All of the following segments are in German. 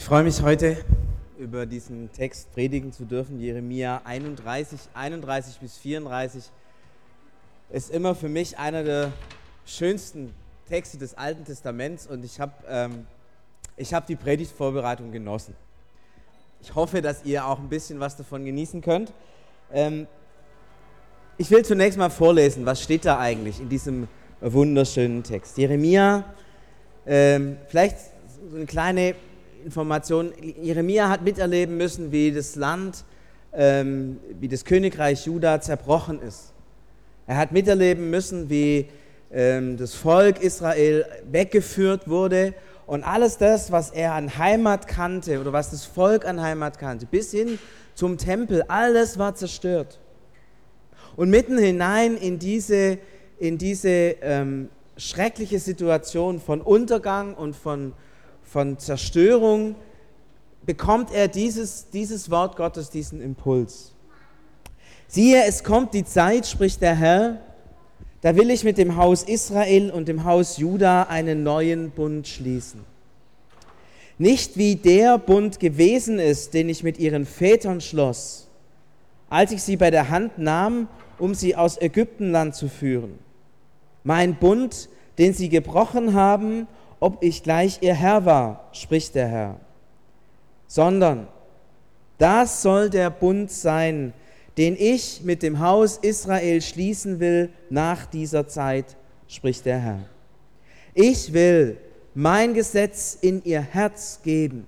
Ich freue mich heute über diesen Text predigen zu dürfen, Jeremia 31, 31 bis 34. Ist immer für mich einer der schönsten Texte des Alten Testaments und ich habe ähm, hab die Predigtvorbereitung genossen. Ich hoffe, dass ihr auch ein bisschen was davon genießen könnt. Ähm, ich will zunächst mal vorlesen, was steht da eigentlich in diesem wunderschönen Text. Jeremia, ähm, vielleicht so eine kleine Information. Jeremia hat miterleben müssen, wie das Land, ähm, wie das Königreich Juda zerbrochen ist. Er hat miterleben müssen, wie ähm, das Volk Israel weggeführt wurde und alles das, was er an Heimat kannte oder was das Volk an Heimat kannte, bis hin zum Tempel, alles war zerstört. Und mitten hinein in diese, in diese ähm, schreckliche Situation von Untergang und von, von Zerstörung bekommt er dieses, dieses Wort Gottes, diesen Impuls. Siehe, es kommt die Zeit, spricht der Herr, da will ich mit dem Haus Israel und dem Haus Juda einen neuen Bund schließen. Nicht wie der Bund gewesen ist, den ich mit ihren Vätern schloss, als ich sie bei der Hand nahm, um sie aus Ägyptenland zu führen. Mein Bund, den sie gebrochen haben ob ich gleich ihr Herr war, spricht der Herr, sondern das soll der Bund sein, den ich mit dem Haus Israel schließen will nach dieser Zeit, spricht der Herr. Ich will mein Gesetz in ihr Herz geben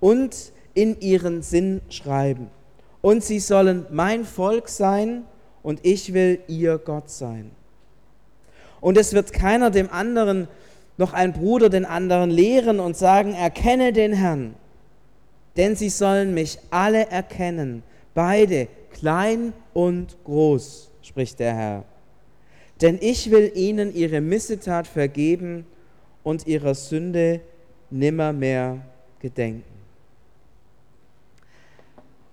und in ihren Sinn schreiben. Und sie sollen mein Volk sein und ich will ihr Gott sein. Und es wird keiner dem anderen noch ein Bruder den anderen lehren und sagen, erkenne den Herrn. Denn sie sollen mich alle erkennen, beide, klein und groß, spricht der Herr. Denn ich will ihnen ihre Missetat vergeben und ihrer Sünde nimmermehr gedenken.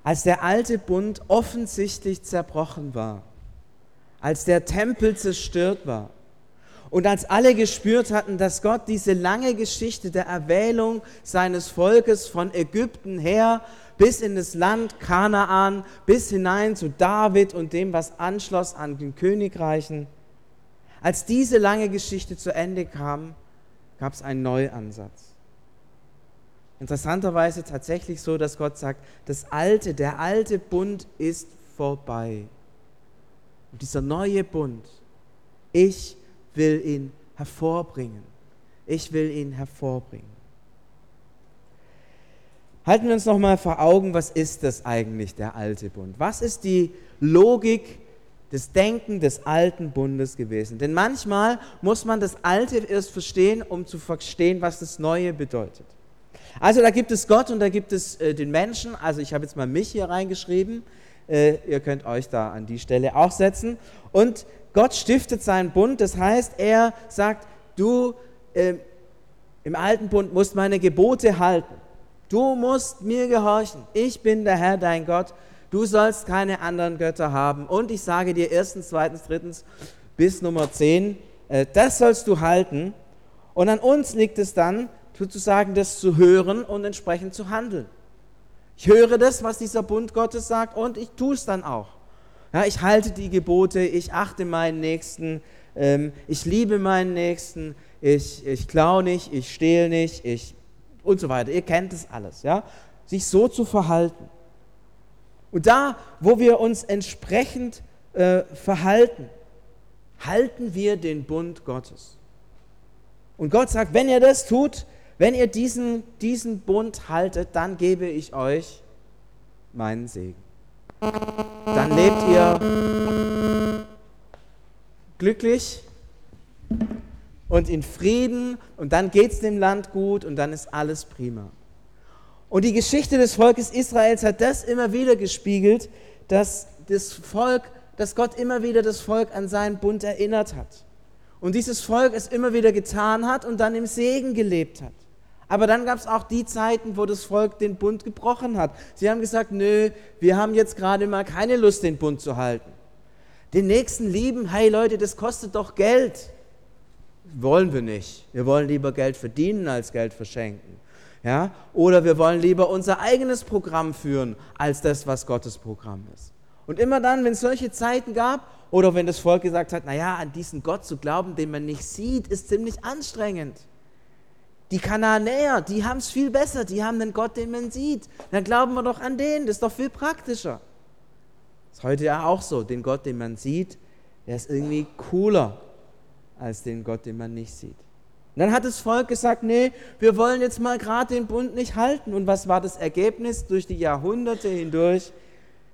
Als der alte Bund offensichtlich zerbrochen war, als der Tempel zerstört war, und als alle gespürt hatten, dass Gott diese lange Geschichte der Erwählung seines Volkes von Ägypten her bis in das Land Kanaan, bis hinein zu David und dem, was anschloss an den Königreichen, als diese lange Geschichte zu Ende kam, gab es einen Neuansatz. Interessanterweise tatsächlich so, dass Gott sagt, das alte, der alte Bund ist vorbei. Und dieser neue Bund, ich will ihn hervorbringen. Ich will ihn hervorbringen. Halten wir uns noch mal vor Augen, was ist das eigentlich, der alte Bund? Was ist die Logik des Denken des alten Bundes gewesen? Denn manchmal muss man das Alte erst verstehen, um zu verstehen, was das Neue bedeutet. Also da gibt es Gott und da gibt es äh, den Menschen. Also ich habe jetzt mal mich hier reingeschrieben. Äh, ihr könnt euch da an die Stelle auch setzen. Und Gott stiftet seinen Bund, das heißt, er sagt, du äh, im alten Bund musst meine Gebote halten. Du musst mir gehorchen. Ich bin der Herr, dein Gott. Du sollst keine anderen Götter haben. Und ich sage dir erstens, zweitens, drittens bis Nummer zehn, äh, das sollst du halten. Und an uns liegt es dann, sozusagen das zu hören und entsprechend zu handeln. Ich höre das, was dieser Bund Gottes sagt und ich tue es dann auch. Ja, ich halte die Gebote, ich achte meinen Nächsten, ähm, ich liebe meinen Nächsten, ich, ich klaue nicht, ich stehle nicht, ich und so weiter. Ihr kennt das alles, ja? Sich so zu verhalten. Und da, wo wir uns entsprechend äh, verhalten, halten wir den Bund Gottes. Und Gott sagt, wenn ihr das tut, wenn ihr diesen, diesen Bund haltet, dann gebe ich euch meinen Segen dann lebt ihr glücklich und in Frieden und dann geht es dem Land gut und dann ist alles prima. Und die Geschichte des Volkes Israels hat das immer wieder gespiegelt, dass das Volk, dass Gott immer wieder das Volk an seinen Bund erinnert hat. Und dieses Volk es immer wieder getan hat und dann im Segen gelebt hat. Aber dann gab es auch die Zeiten, wo das Volk den Bund gebrochen hat. Sie haben gesagt, nö, wir haben jetzt gerade mal keine Lust, den Bund zu halten. Den Nächsten lieben, hey Leute, das kostet doch Geld. Wollen wir nicht. Wir wollen lieber Geld verdienen als Geld verschenken. Ja? Oder wir wollen lieber unser eigenes Programm führen, als das, was Gottes Programm ist. Und immer dann, wenn es solche Zeiten gab, oder wenn das Volk gesagt hat, naja, an diesen Gott zu glauben, den man nicht sieht, ist ziemlich anstrengend. Die Kananäer, die haben es viel besser, die haben den Gott, den man sieht. Dann glauben wir doch an den, das ist doch viel praktischer. Ist heute ja auch so, den Gott, den man sieht, der ist irgendwie cooler als den Gott, den man nicht sieht. Und dann hat das Volk gesagt, nee, wir wollen jetzt mal gerade den Bund nicht halten. Und was war das Ergebnis durch die Jahrhunderte hindurch?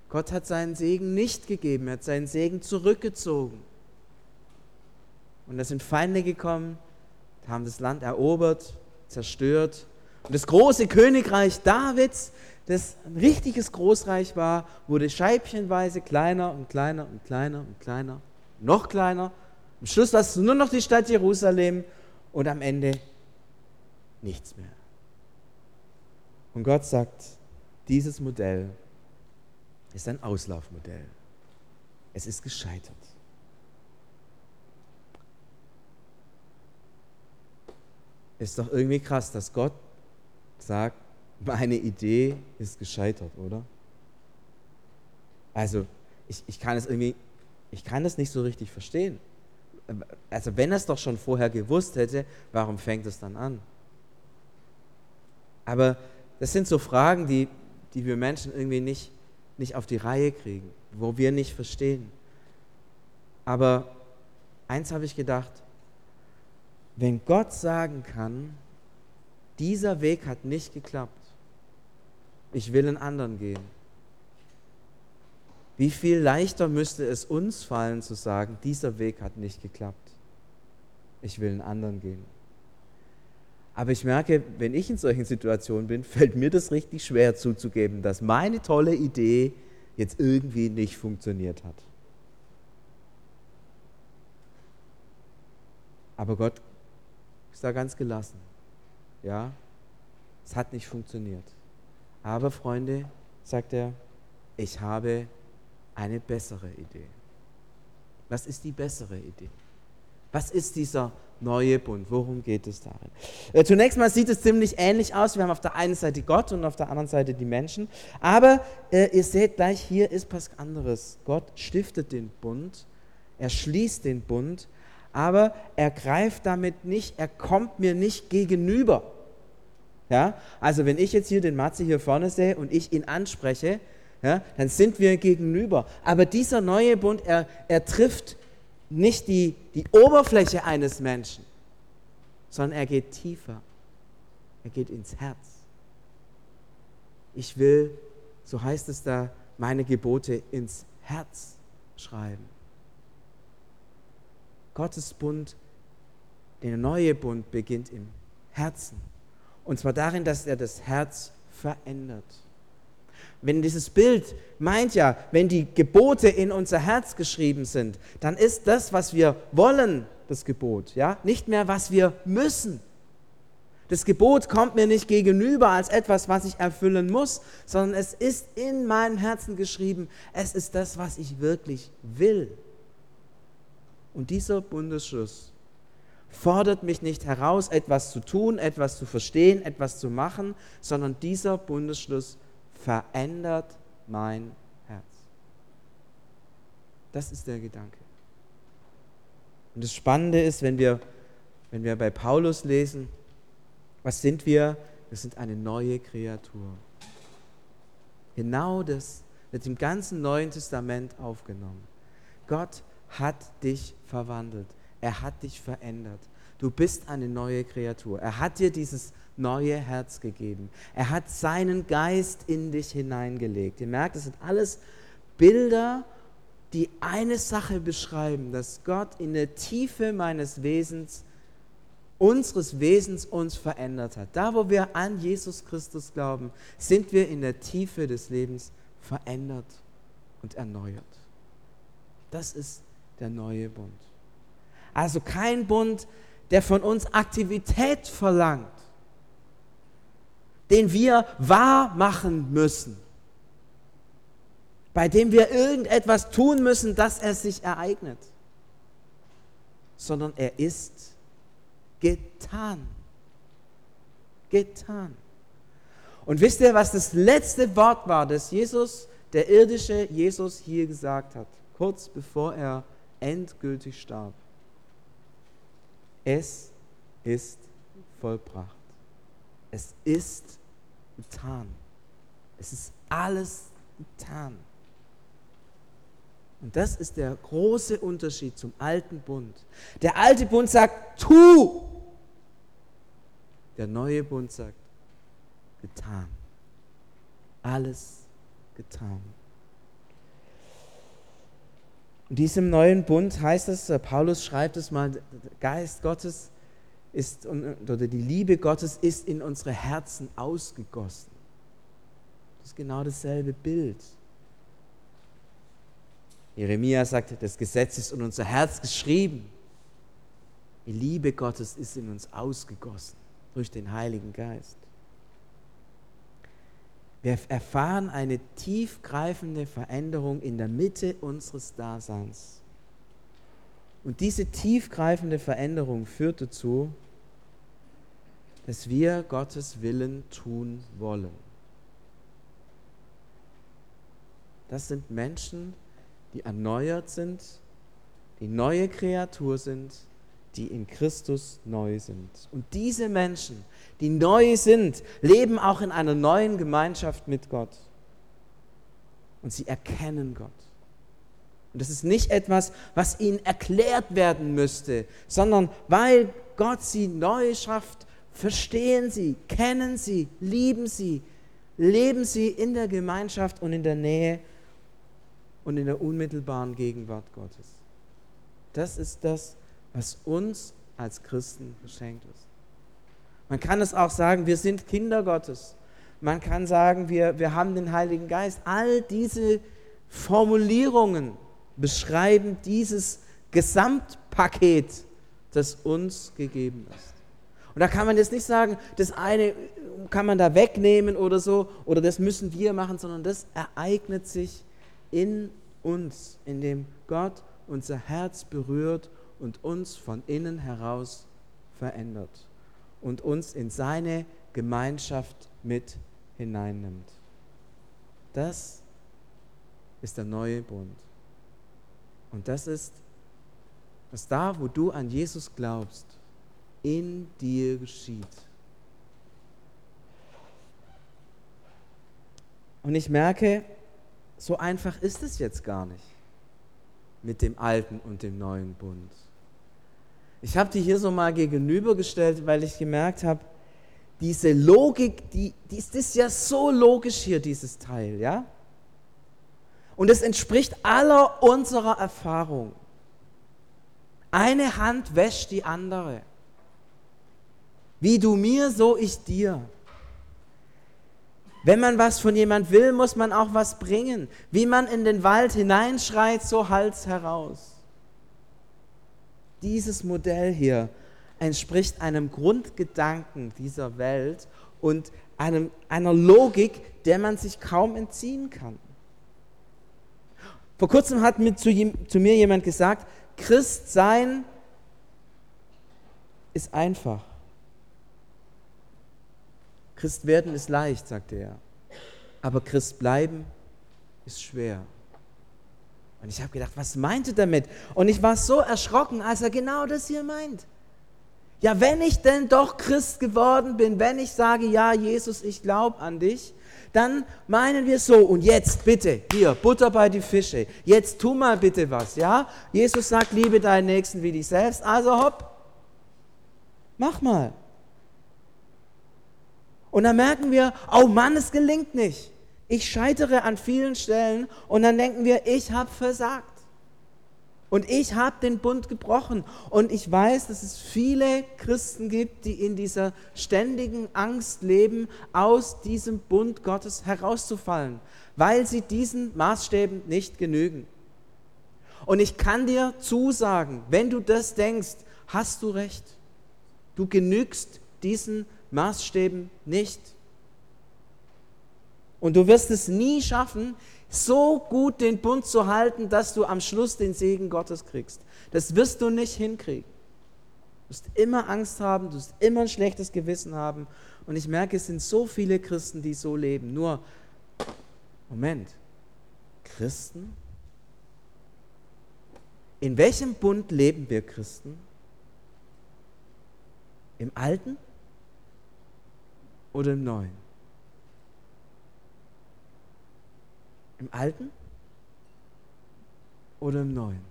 Gott hat seinen Segen nicht gegeben, er hat seinen Segen zurückgezogen. Und da sind Feinde gekommen, haben das Land erobert, zerstört. Und das große Königreich Davids, das ein richtiges Großreich war, wurde scheibchenweise kleiner und kleiner und kleiner und kleiner, noch kleiner. Am Schluss war es nur noch die Stadt Jerusalem und am Ende nichts mehr. Und Gott sagt, dieses Modell ist ein Auslaufmodell. Es ist gescheitert. Ist doch irgendwie krass, dass Gott sagt, meine Idee ist gescheitert, oder? Also, ich, ich kann es irgendwie, ich kann das nicht so richtig verstehen. Also, wenn er es doch schon vorher gewusst hätte, warum fängt es dann an? Aber das sind so Fragen, die, die wir Menschen irgendwie nicht nicht auf die Reihe kriegen, wo wir nicht verstehen. Aber eins habe ich gedacht, wenn Gott sagen kann, dieser Weg hat nicht geklappt, ich will einen anderen gehen, wie viel leichter müsste es uns fallen zu sagen, dieser Weg hat nicht geklappt, ich will einen anderen gehen. Aber ich merke, wenn ich in solchen Situationen bin, fällt mir das richtig schwer zuzugeben, dass meine tolle Idee jetzt irgendwie nicht funktioniert hat. Aber Gott ist da ganz gelassen. Ja, es hat nicht funktioniert. Aber Freunde, sagt er, ich habe eine bessere Idee. Was ist die bessere Idee? Was ist dieser neue Bund. Worum geht es darin? Äh, zunächst mal sieht es ziemlich ähnlich aus. Wir haben auf der einen Seite Gott und auf der anderen Seite die Menschen. Aber äh, ihr seht gleich, hier ist was anderes. Gott stiftet den Bund, er schließt den Bund, aber er greift damit nicht, er kommt mir nicht gegenüber. Ja? Also wenn ich jetzt hier den Matze hier vorne sehe und ich ihn anspreche, ja, dann sind wir gegenüber. Aber dieser neue Bund, er, er trifft nicht die, die Oberfläche eines Menschen, sondern er geht tiefer. Er geht ins Herz. Ich will, so heißt es da, meine Gebote ins Herz schreiben. Gottes Bund, der neue Bund beginnt im Herzen. Und zwar darin, dass er das Herz verändert. Wenn dieses Bild meint ja, wenn die Gebote in unser Herz geschrieben sind, dann ist das, was wir wollen, das Gebot, ja, nicht mehr, was wir müssen. Das Gebot kommt mir nicht gegenüber als etwas, was ich erfüllen muss, sondern es ist in meinem Herzen geschrieben. Es ist das, was ich wirklich will. Und dieser Bundesschluss fordert mich nicht heraus, etwas zu tun, etwas zu verstehen, etwas zu machen, sondern dieser Bundesschluss verändert mein Herz. Das ist der Gedanke. Und das Spannende ist, wenn wir, wenn wir bei Paulus lesen, was sind wir? Wir sind eine neue Kreatur. Genau das wird im ganzen Neuen Testament aufgenommen. Gott hat dich verwandelt. Er hat dich verändert. Du bist eine neue Kreatur. Er hat dir dieses neue Herz gegeben. Er hat seinen Geist in dich hineingelegt. Ihr merkt, das sind alles Bilder, die eine Sache beschreiben, dass Gott in der Tiefe meines Wesens, unseres Wesens uns verändert hat. Da, wo wir an Jesus Christus glauben, sind wir in der Tiefe des Lebens verändert und erneuert. Das ist der neue Bund. Also kein Bund, der von uns Aktivität verlangt, den wir wahr machen müssen, bei dem wir irgendetwas tun müssen, dass er sich ereignet, sondern er ist getan. Getan. Und wisst ihr, was das letzte Wort war, das Jesus, der irdische Jesus hier gesagt hat, kurz bevor er endgültig starb? Es ist vollbracht. Es ist getan. Es ist alles getan. Und das ist der große Unterschied zum alten Bund. Der alte Bund sagt, tu. Der neue Bund sagt, getan. Alles getan. In diesem neuen Bund heißt es, äh, Paulus schreibt es mal, der Geist Gottes ist, oder die Liebe Gottes ist in unsere Herzen ausgegossen. Das ist genau dasselbe Bild. Jeremia sagt, das Gesetz ist in unser Herz geschrieben. Die Liebe Gottes ist in uns ausgegossen durch den Heiligen Geist. Wir erfahren eine tiefgreifende Veränderung in der Mitte unseres Daseins. Und diese tiefgreifende Veränderung führt dazu, dass wir Gottes Willen tun wollen. Das sind Menschen, die erneuert sind, die neue Kreatur sind, die in Christus neu sind. Und diese Menschen, die neu sind, leben auch in einer neuen Gemeinschaft mit Gott. Und sie erkennen Gott. Und das ist nicht etwas, was ihnen erklärt werden müsste, sondern weil Gott sie neu schafft, verstehen sie, kennen sie, lieben sie, leben sie in der Gemeinschaft und in der Nähe und in der unmittelbaren Gegenwart Gottes. Das ist das, was uns als Christen geschenkt ist. Man kann es auch sagen, wir sind Kinder Gottes. Man kann sagen, wir, wir haben den Heiligen Geist. All diese Formulierungen beschreiben dieses Gesamtpaket, das uns gegeben ist. Und da kann man jetzt nicht sagen, das eine kann man da wegnehmen oder so, oder das müssen wir machen, sondern das ereignet sich in uns, indem Gott unser Herz berührt und uns von innen heraus verändert und uns in seine Gemeinschaft mit hineinnimmt. Das ist der neue Bund. Und das ist, was da, wo du an Jesus glaubst, in dir geschieht. Und ich merke, so einfach ist es jetzt gar nicht mit dem alten und dem neuen Bund. Ich habe die hier so mal gegenübergestellt, weil ich gemerkt habe, diese Logik, die, die ist, ist ja so logisch hier, dieses Teil, ja? Und es entspricht aller unserer Erfahrung. Eine Hand wäscht die andere. Wie du mir, so ich dir. Wenn man was von jemand will, muss man auch was bringen. Wie man in den Wald hineinschreit, so Hals heraus. Dieses Modell hier entspricht einem Grundgedanken dieser Welt und einem, einer Logik, der man sich kaum entziehen kann. Vor kurzem hat mir zu, zu mir jemand gesagt, Christ sein ist einfach. Christ werden ist leicht, sagte er. Aber Christ bleiben ist schwer. Und ich habe gedacht, was meint er damit? Und ich war so erschrocken, als er genau das hier meint. Ja, wenn ich denn doch Christ geworden bin, wenn ich sage, ja, Jesus, ich glaube an dich, dann meinen wir so, und jetzt bitte, hier, Butter bei die Fische, jetzt tu mal bitte was, ja? Jesus sagt, liebe deinen Nächsten wie dich selbst, also hopp, mach mal. Und dann merken wir, oh Mann, es gelingt nicht. Ich scheitere an vielen Stellen und dann denken wir, ich habe versagt. Und ich habe den Bund gebrochen. Und ich weiß, dass es viele Christen gibt, die in dieser ständigen Angst leben, aus diesem Bund Gottes herauszufallen, weil sie diesen Maßstäben nicht genügen. Und ich kann dir zusagen, wenn du das denkst, hast du recht. Du genügst diesen Maßstäben nicht. Und du wirst es nie schaffen, so gut den Bund zu halten, dass du am Schluss den Segen Gottes kriegst. Das wirst du nicht hinkriegen. wirst immer Angst haben, du wirst immer ein schlechtes Gewissen haben. Und ich merke, es sind so viele Christen, die so leben. Nur, Moment, Christen? In welchem Bund leben wir Christen? Im Alten oder im Neuen? Im Alten oder im Neuen?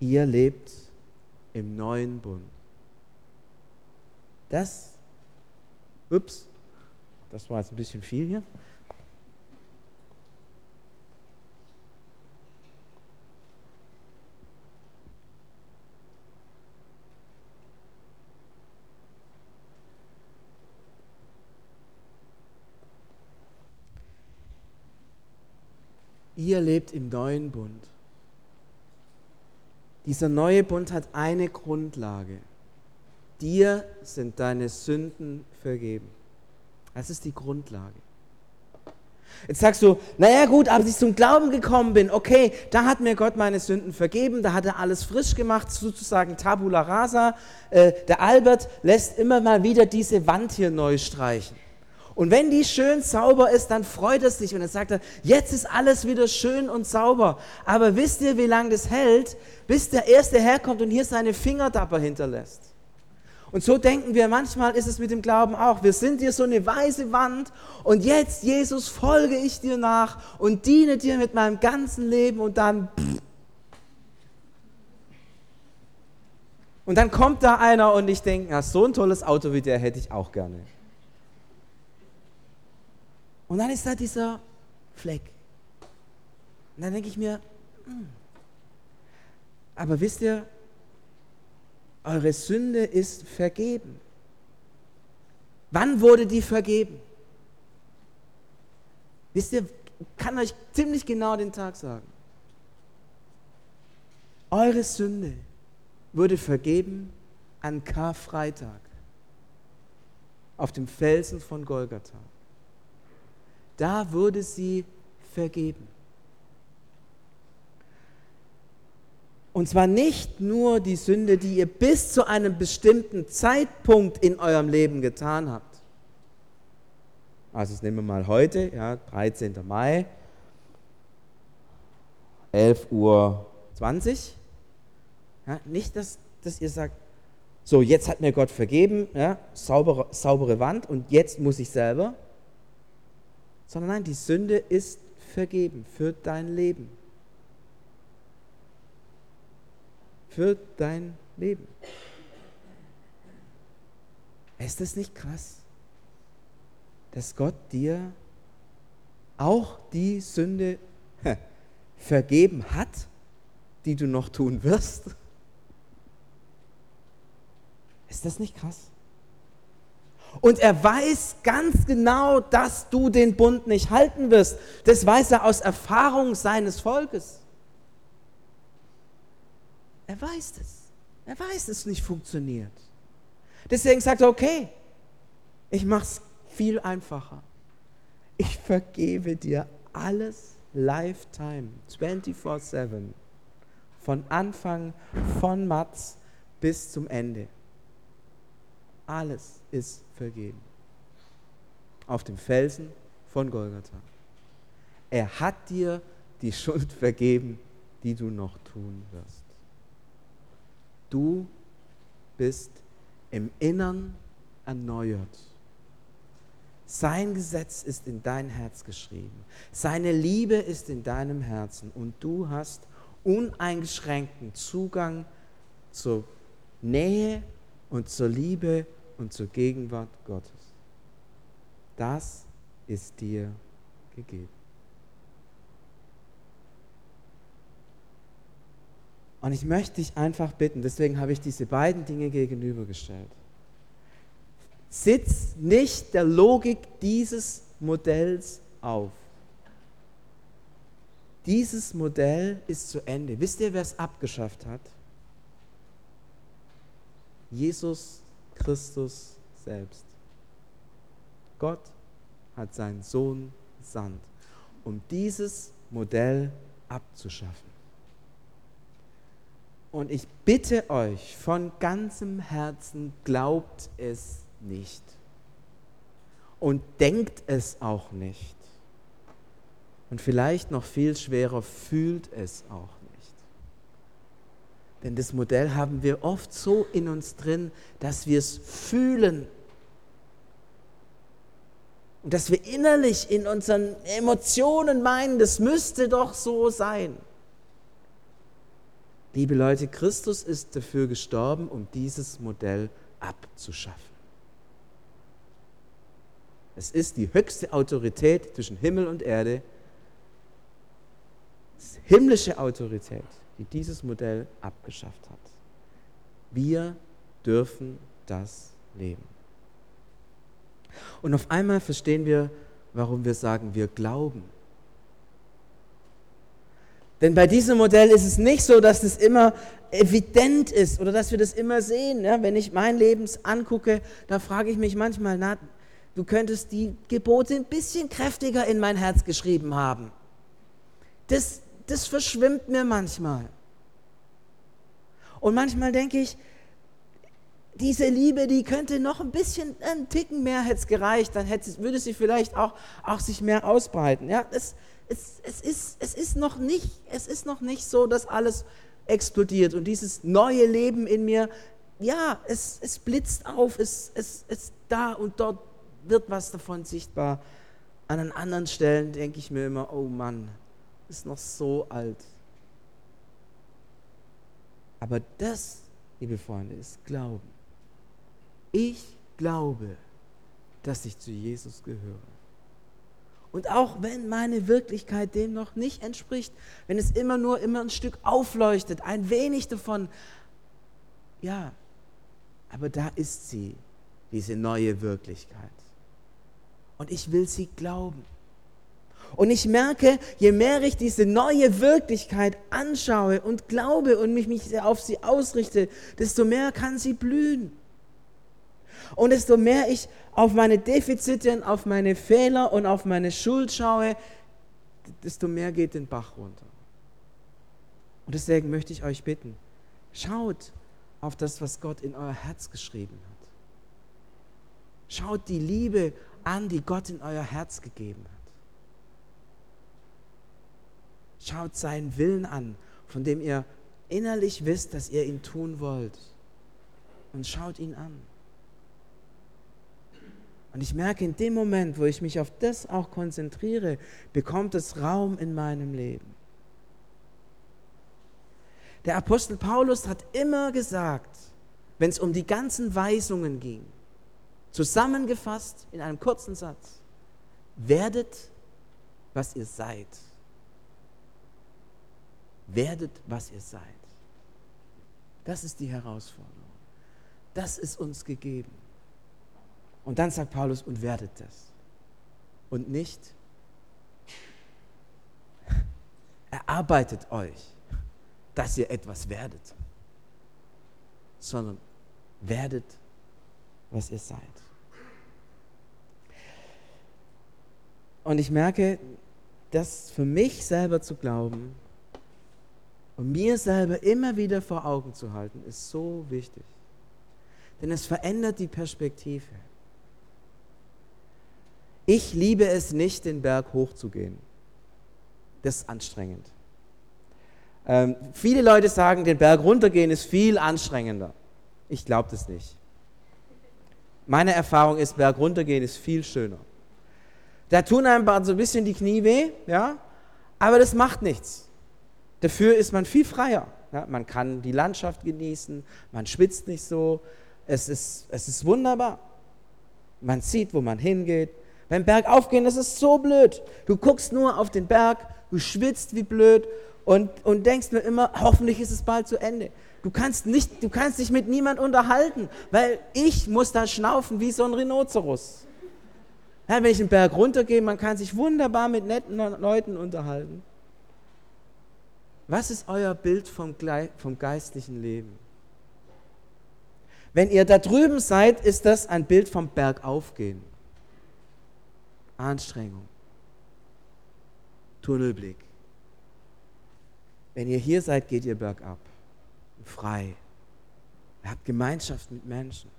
Ihr lebt im neuen Bund. Das, ups, das war jetzt ein bisschen viel hier. Ihr lebt im neuen Bund. Dieser neue Bund hat eine Grundlage. Dir sind deine Sünden vergeben. Das ist die Grundlage. Jetzt sagst du, naja gut, als ich zum Glauben gekommen bin, okay, da hat mir Gott meine Sünden vergeben, da hat er alles frisch gemacht, sozusagen tabula rasa. Äh, der Albert lässt immer mal wieder diese Wand hier neu streichen. Und wenn die schön sauber ist, dann freut es sich und dann sagt er, jetzt ist alles wieder schön und sauber. Aber wisst ihr, wie lange das hält, bis der Erste herkommt und hier seine Fingerdapper hinterlässt? Und so denken wir, manchmal ist es mit dem Glauben auch. Wir sind hier so eine weiße Wand und jetzt, Jesus, folge ich dir nach und diene dir mit meinem ganzen Leben und dann... Und dann kommt da einer und ich denke, ja, so ein tolles Auto wie der hätte ich auch gerne. Und dann ist da dieser Fleck. Und dann denke ich mir, hm. aber wisst ihr, eure Sünde ist vergeben. Wann wurde die vergeben? Wisst ihr, kann euch ziemlich genau den Tag sagen. Eure Sünde wurde vergeben an Karfreitag auf dem Felsen von Golgatha da wurde sie vergeben. Und zwar nicht nur die Sünde, die ihr bis zu einem bestimmten Zeitpunkt in eurem Leben getan habt. Also das nehmen wir mal heute, ja, 13. Mai, 11.20 Uhr. Ja, nicht, dass, dass ihr sagt, so, jetzt hat mir Gott vergeben, ja, saubere, saubere Wand und jetzt muss ich selber sondern nein, die Sünde ist vergeben für dein Leben. Für dein Leben. Ist das nicht krass, dass Gott dir auch die Sünde vergeben hat, die du noch tun wirst? Ist das nicht krass? Und er weiß ganz genau, dass du den Bund nicht halten wirst. Das weiß er aus Erfahrung seines Volkes. Er weiß es. Er weiß, es nicht funktioniert. Deswegen sagt er, okay, ich mache es viel einfacher. Ich vergebe dir alles Lifetime, 24-7. Von Anfang, von Mats bis zum Ende. Alles ist vergeben. Auf dem Felsen von Golgatha. Er hat dir die Schuld vergeben, die du noch tun wirst. Du bist im Innern erneuert. Sein Gesetz ist in dein Herz geschrieben. Seine Liebe ist in deinem Herzen und du hast uneingeschränkten Zugang zur Nähe und zur Liebe und zur Gegenwart Gottes. Das ist dir gegeben. Und ich möchte dich einfach bitten, deswegen habe ich diese beiden Dinge gegenübergestellt. Sitz nicht der Logik dieses Modells auf. Dieses Modell ist zu Ende. Wisst ihr, wer es abgeschafft hat? Jesus Christus selbst. Gott hat seinen Sohn gesandt, um dieses Modell abzuschaffen. Und ich bitte euch von ganzem Herzen, glaubt es nicht. Und denkt es auch nicht. Und vielleicht noch viel schwerer, fühlt es auch. Denn das Modell haben wir oft so in uns drin, dass wir es fühlen. Und dass wir innerlich in unseren Emotionen meinen, das müsste doch so sein. Liebe Leute, Christus ist dafür gestorben, um dieses Modell abzuschaffen. Es ist die höchste Autorität zwischen Himmel und Erde, himmlische Autorität, die dieses Modell abgeschafft hat. Wir dürfen das leben. Und auf einmal verstehen wir, warum wir sagen, wir glauben. Denn bei diesem Modell ist es nicht so, dass es immer evident ist oder dass wir das immer sehen. Ja, wenn ich mein Leben angucke, da frage ich mich manchmal, na, du könntest die Gebote ein bisschen kräftiger in mein Herz geschrieben haben. Das, das verschwimmt mir manchmal. Und manchmal denke ich, diese Liebe, die könnte noch ein bisschen, ein Ticken mehr hätte es gereicht, dann hätte, würde sie vielleicht auch, auch sich mehr ausbreiten. Ja, es, es, es, ist, es, ist noch nicht, es ist noch nicht so, dass alles explodiert und dieses neue Leben in mir, ja, es, es blitzt auf, es, es, es da und dort wird was davon sichtbar. An anderen Stellen denke ich mir immer, oh Mann, ist noch so alt. Aber das, liebe Freunde, ist Glauben. Ich glaube, dass ich zu Jesus gehöre. Und auch wenn meine Wirklichkeit dem noch nicht entspricht, wenn es immer nur immer ein Stück aufleuchtet, ein wenig davon, ja, aber da ist sie, diese neue Wirklichkeit. Und ich will sie glauben. Und ich merke, je mehr ich diese neue Wirklichkeit anschaue und glaube und mich, mich auf sie ausrichte, desto mehr kann sie blühen. Und desto mehr ich auf meine Defizite, auf meine Fehler und auf meine Schuld schaue, desto mehr geht den Bach runter. Und deswegen möchte ich euch bitten, schaut auf das, was Gott in euer Herz geschrieben hat. Schaut die Liebe an, die Gott in euer Herz gegeben hat. Schaut seinen Willen an, von dem ihr innerlich wisst, dass ihr ihn tun wollt. Und schaut ihn an. Und ich merke, in dem Moment, wo ich mich auf das auch konzentriere, bekommt es Raum in meinem Leben. Der Apostel Paulus hat immer gesagt, wenn es um die ganzen Weisungen ging, zusammengefasst in einem kurzen Satz, werdet, was ihr seid werdet, was ihr seid. Das ist die Herausforderung. Das ist uns gegeben. Und dann sagt Paulus, und werdet das. Und nicht, erarbeitet euch, dass ihr etwas werdet, sondern werdet, was ihr seid. Und ich merke, das für mich selber zu glauben, und mir selber immer wieder vor Augen zu halten, ist so wichtig. Denn es verändert die Perspektive. Ich liebe es nicht, den Berg hochzugehen. Das ist anstrengend. Ähm, viele Leute sagen, den Berg runtergehen ist viel anstrengender. Ich glaube das nicht. Meine Erfahrung ist, Berg runtergehen ist viel schöner. Da tun einem so ein bisschen die Knie weh, ja, aber das macht nichts. Dafür ist man viel freier. Ja, man kann die Landschaft genießen, man schwitzt nicht so. Es ist, es ist wunderbar. Man sieht, wo man hingeht. Beim Bergaufgehen ist es so blöd. Du guckst nur auf den Berg, du schwitzt wie blöd und, und denkst nur immer, hoffentlich ist es bald zu Ende. Du kannst, nicht, du kannst dich mit niemand unterhalten, weil ich muss da schnaufen wie so ein Rhinoceros. Ja, wenn ich den Berg runtergehe, man kann sich wunderbar mit netten Leuten unterhalten. Was ist euer Bild vom, vom geistlichen Leben? Wenn ihr da drüben seid, ist das ein Bild vom Bergaufgehen. Anstrengung. Tunnelblick. Wenn ihr hier seid, geht ihr bergab. frei. Ihr habt Gemeinschaft mit Menschen.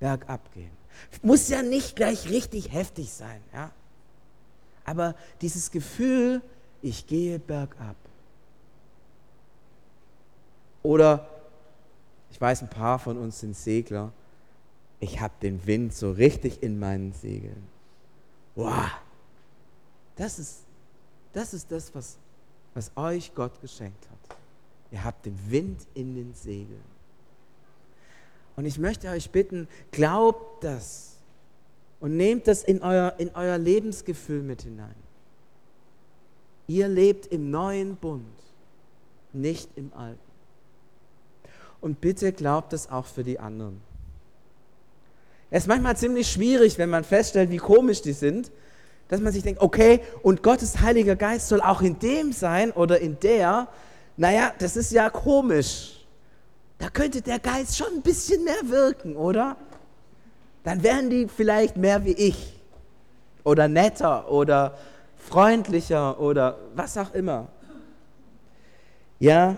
Bergab gehen. Muss ja nicht gleich richtig heftig sein, ja. Aber dieses Gefühl, ich gehe bergab. Oder, ich weiß, ein paar von uns sind Segler. Ich habe den Wind so richtig in meinen Segeln. Wow, das ist das, ist das was, was euch Gott geschenkt hat. Ihr habt den Wind in den Segeln. Und ich möchte euch bitten, glaubt das und nehmt das in euer, in euer Lebensgefühl mit hinein. Ihr lebt im neuen Bund, nicht im alten. Und bitte glaubt das auch für die anderen. Es ist manchmal ziemlich schwierig, wenn man feststellt, wie komisch die sind, dass man sich denkt, okay, und Gottes Heiliger Geist soll auch in dem sein oder in der. Naja, das ist ja komisch. Da könnte der Geist schon ein bisschen mehr wirken, oder? Dann wären die vielleicht mehr wie ich. Oder netter oder freundlicher oder was auch immer. Ja,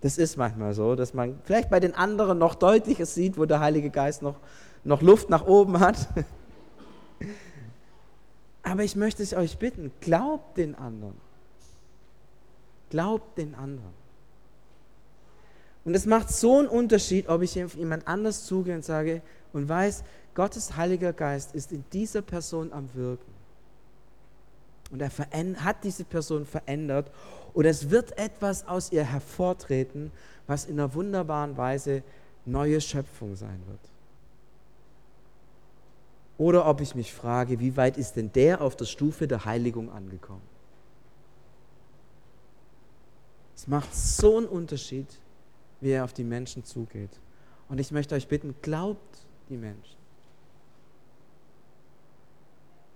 das ist manchmal so, dass man vielleicht bei den anderen noch deutlicher sieht, wo der Heilige Geist noch, noch Luft nach oben hat. Aber ich möchte es euch bitten, glaubt den anderen. Glaubt den anderen. Und es macht so einen Unterschied, ob ich auf jemand anders zugehe und sage und weiß, Gottes Heiliger Geist ist in dieser Person am Wirken. Und er hat diese Person verändert und es wird etwas aus ihr hervortreten, was in einer wunderbaren Weise neue Schöpfung sein wird. Oder ob ich mich frage, wie weit ist denn der auf der Stufe der Heiligung angekommen? Es macht so einen Unterschied, wie er auf die Menschen zugeht. Und ich möchte euch bitten, glaubt die Menschen.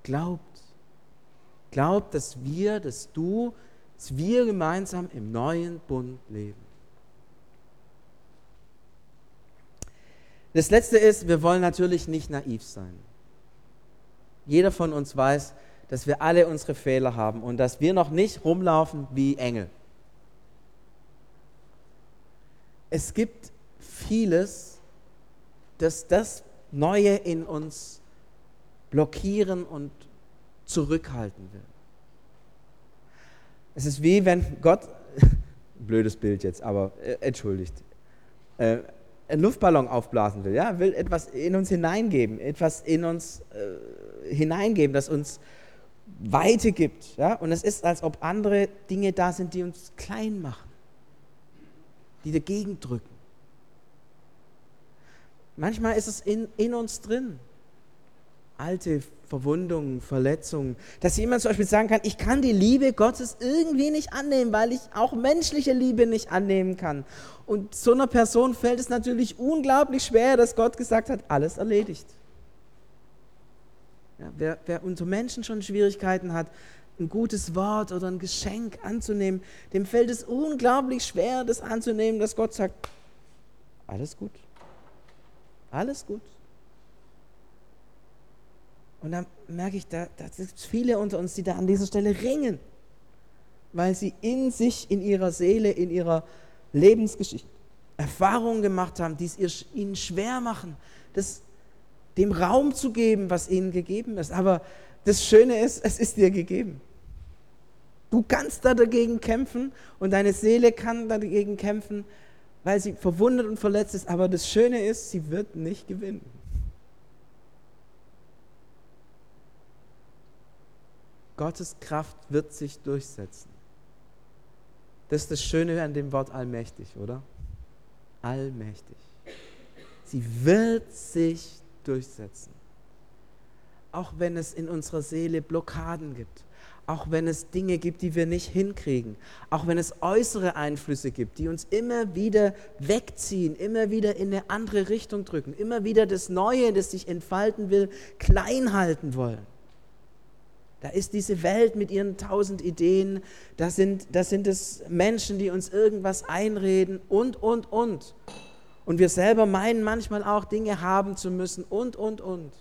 Glaubt. Glaubt, dass wir, dass du, dass wir gemeinsam im neuen Bund leben. Das Letzte ist, wir wollen natürlich nicht naiv sein. Jeder von uns weiß, dass wir alle unsere Fehler haben und dass wir noch nicht rumlaufen wie Engel. Es gibt vieles, das das Neue in uns blockieren und zurückhalten will. Es ist wie wenn Gott, blödes Bild jetzt, aber äh, entschuldigt, äh, einen Luftballon aufblasen will, ja, will etwas in uns hineingeben, etwas in uns äh, hineingeben, das uns Weite gibt, ja, und es ist, als ob andere Dinge da sind, die uns klein machen, die dagegen drücken. Manchmal ist es in, in uns drin, alte Verwundungen, Verletzungen, dass jemand zum Beispiel sagen kann, ich kann die Liebe Gottes irgendwie nicht annehmen, weil ich auch menschliche Liebe nicht annehmen kann. Und so einer Person fällt es natürlich unglaublich schwer, dass Gott gesagt hat, alles erledigt. Ja, wer, wer unter Menschen schon Schwierigkeiten hat, ein gutes Wort oder ein Geschenk anzunehmen, dem fällt es unglaublich schwer, das anzunehmen, dass Gott sagt, alles gut, alles gut. Und dann merke ich, da, da gibt es viele unter uns, die da an dieser Stelle ringen, weil sie in sich, in ihrer Seele, in ihrer Lebensgeschichte Erfahrungen gemacht haben, die es ihnen schwer machen, das, dem Raum zu geben, was ihnen gegeben ist. Aber das Schöne ist, es ist dir gegeben. Du kannst da dagegen kämpfen und deine Seele kann dagegen kämpfen, weil sie verwundet und verletzt ist. Aber das Schöne ist, sie wird nicht gewinnen. Gottes Kraft wird sich durchsetzen. Das ist das Schöne an dem Wort allmächtig, oder? Allmächtig. Sie wird sich durchsetzen. Auch wenn es in unserer Seele Blockaden gibt, auch wenn es Dinge gibt, die wir nicht hinkriegen, auch wenn es äußere Einflüsse gibt, die uns immer wieder wegziehen, immer wieder in eine andere Richtung drücken, immer wieder das Neue, das sich entfalten will, klein halten wollen. Da ist diese Welt mit ihren tausend Ideen, da sind, da sind es Menschen, die uns irgendwas einreden und, und, und. Und wir selber meinen manchmal auch Dinge haben zu müssen und, und, und.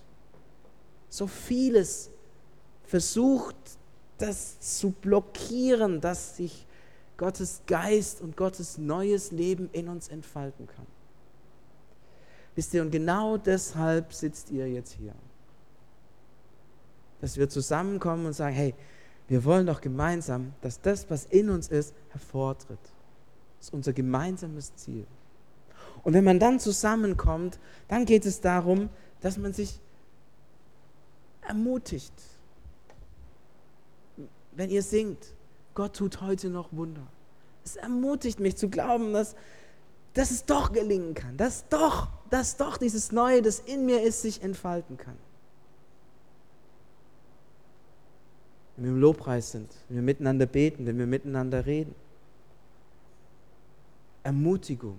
So vieles versucht, das zu blockieren, dass sich Gottes Geist und Gottes neues Leben in uns entfalten kann. Wisst ihr, und genau deshalb sitzt ihr jetzt hier. Dass wir zusammenkommen und sagen, hey, wir wollen doch gemeinsam, dass das, was in uns ist, hervortritt. Das ist unser gemeinsames Ziel. Und wenn man dann zusammenkommt, dann geht es darum, dass man sich ermutigt. Wenn ihr singt, Gott tut heute noch Wunder. Es ermutigt mich zu glauben, dass, dass es doch gelingen kann, dass doch, dass doch dieses Neue, das in mir ist, sich entfalten kann. Wenn wir im Lobpreis sind, wenn wir miteinander beten, wenn wir miteinander reden. Ermutigung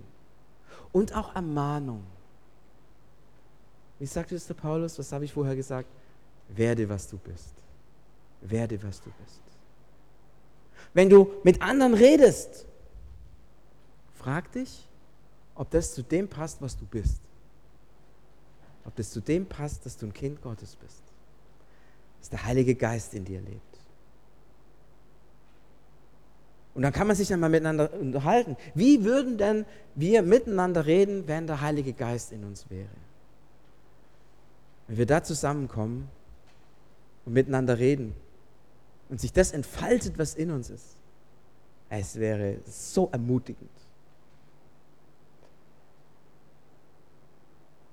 und auch Ermahnung. Wie sagte es der Paulus? Was habe ich vorher gesagt? Werde, was du bist. Werde, was du bist. Wenn du mit anderen redest, frag dich, ob das zu dem passt, was du bist. Ob das zu dem passt, dass du ein Kind Gottes bist. Dass der Heilige Geist in dir lebt. Und dann kann man sich dann mal miteinander unterhalten. Wie würden denn wir miteinander reden, wenn der Heilige Geist in uns wäre? Wenn wir da zusammenkommen und miteinander reden und sich das entfaltet, was in uns ist, es wäre so ermutigend.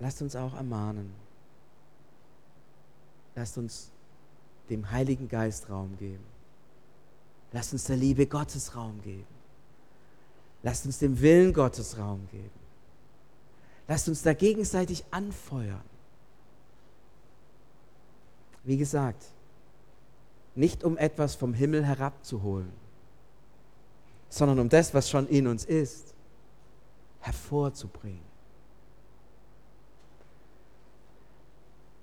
Lasst uns auch ermahnen. Lasst uns dem Heiligen Geist Raum geben. Lasst uns der Liebe Gottes Raum geben. Lasst uns dem Willen Gottes Raum geben. Lasst uns da gegenseitig anfeuern. Wie gesagt, nicht um etwas vom Himmel herabzuholen, sondern um das, was schon in uns ist, hervorzubringen.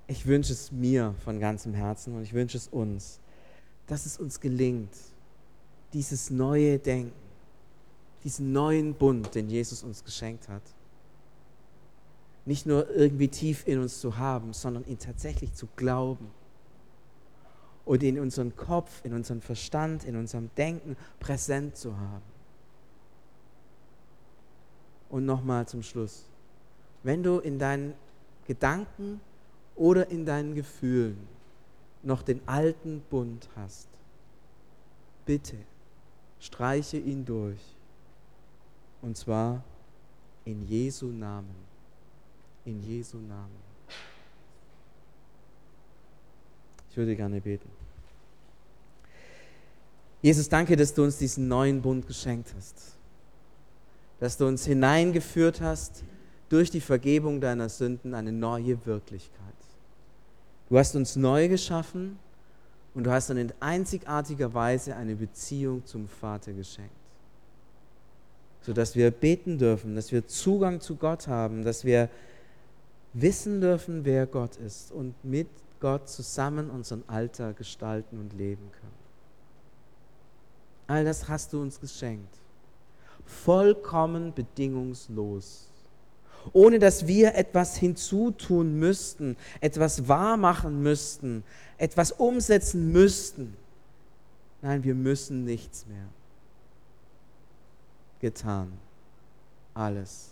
Ich wünsche es mir von ganzem Herzen und ich wünsche es uns, dass es uns gelingt, dieses neue Denken, diesen neuen Bund, den Jesus uns geschenkt hat, nicht nur irgendwie tief in uns zu haben, sondern ihn tatsächlich zu glauben und in unseren Kopf, in unserem Verstand, in unserem Denken präsent zu haben. Und nochmal zum Schluss. Wenn du in deinen Gedanken oder in deinen Gefühlen noch den alten Bund hast, bitte streiche ihn durch. Und zwar in Jesu Namen. In Jesu Namen. Ich würde gerne beten. Jesus, danke, dass du uns diesen neuen Bund geschenkt hast. Dass du uns hineingeführt hast durch die Vergebung deiner Sünden eine neue Wirklichkeit. Du hast uns neu geschaffen und du hast dann in einzigartiger Weise eine Beziehung zum Vater geschenkt. Sodass wir beten dürfen, dass wir Zugang zu Gott haben, dass wir wissen dürfen, wer Gott ist und mit Gott zusammen unseren Alltag gestalten und leben können. All das hast du uns geschenkt. Vollkommen bedingungslos. Ohne dass wir etwas hinzutun müssten, etwas wahrmachen müssten, etwas umsetzen müssten. Nein, wir müssen nichts mehr. Getan. Alles.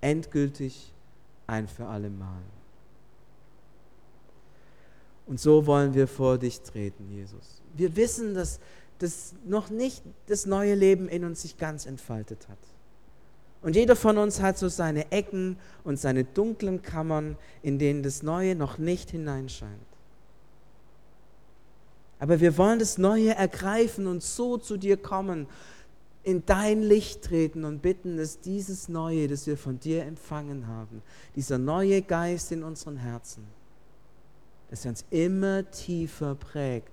Endgültig ein für alle Mal. Und so wollen wir vor dich treten, Jesus. Wir wissen, dass, dass noch nicht das neue Leben in uns sich ganz entfaltet hat. Und jeder von uns hat so seine Ecken und seine dunklen Kammern, in denen das Neue noch nicht hineinscheint. Aber wir wollen das Neue ergreifen und so zu dir kommen, in dein Licht treten und bitten, dass dieses Neue, das wir von dir empfangen haben, dieser neue Geist in unseren Herzen, dass er uns immer tiefer prägt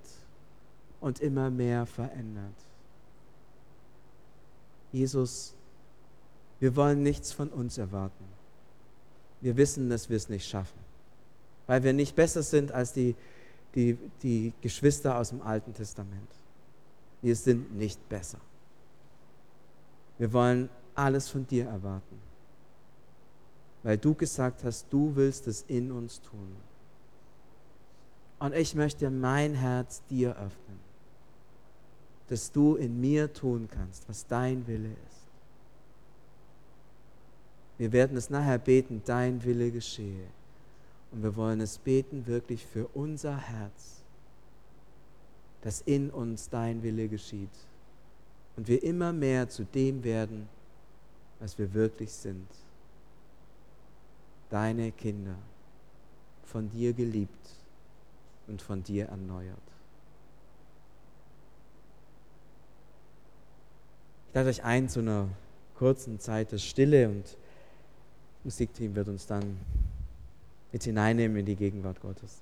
und immer mehr verändert. Jesus, wir wollen nichts von uns erwarten. Wir wissen, dass wir es nicht schaffen, weil wir nicht besser sind als die, die, die Geschwister aus dem Alten Testament. Wir sind nicht besser. Wir wollen alles von dir erwarten, weil du gesagt hast, du willst es in uns tun. Und ich möchte mein Herz dir öffnen. das du in mir tun kannst, was dein Wille ist. Wir werden es nachher beten, dein Wille geschehe. Und wir wollen es beten wirklich für unser Herz, dass in uns dein Wille geschieht und wir immer mehr zu dem werden, was wir wirklich sind. Deine Kinder, von dir geliebt und von dir erneuert. Ich lade euch ein zu einer kurzen Zeit der Stille und Musikteam wird uns dann mit hineinnehmen in die Gegenwart Gottes.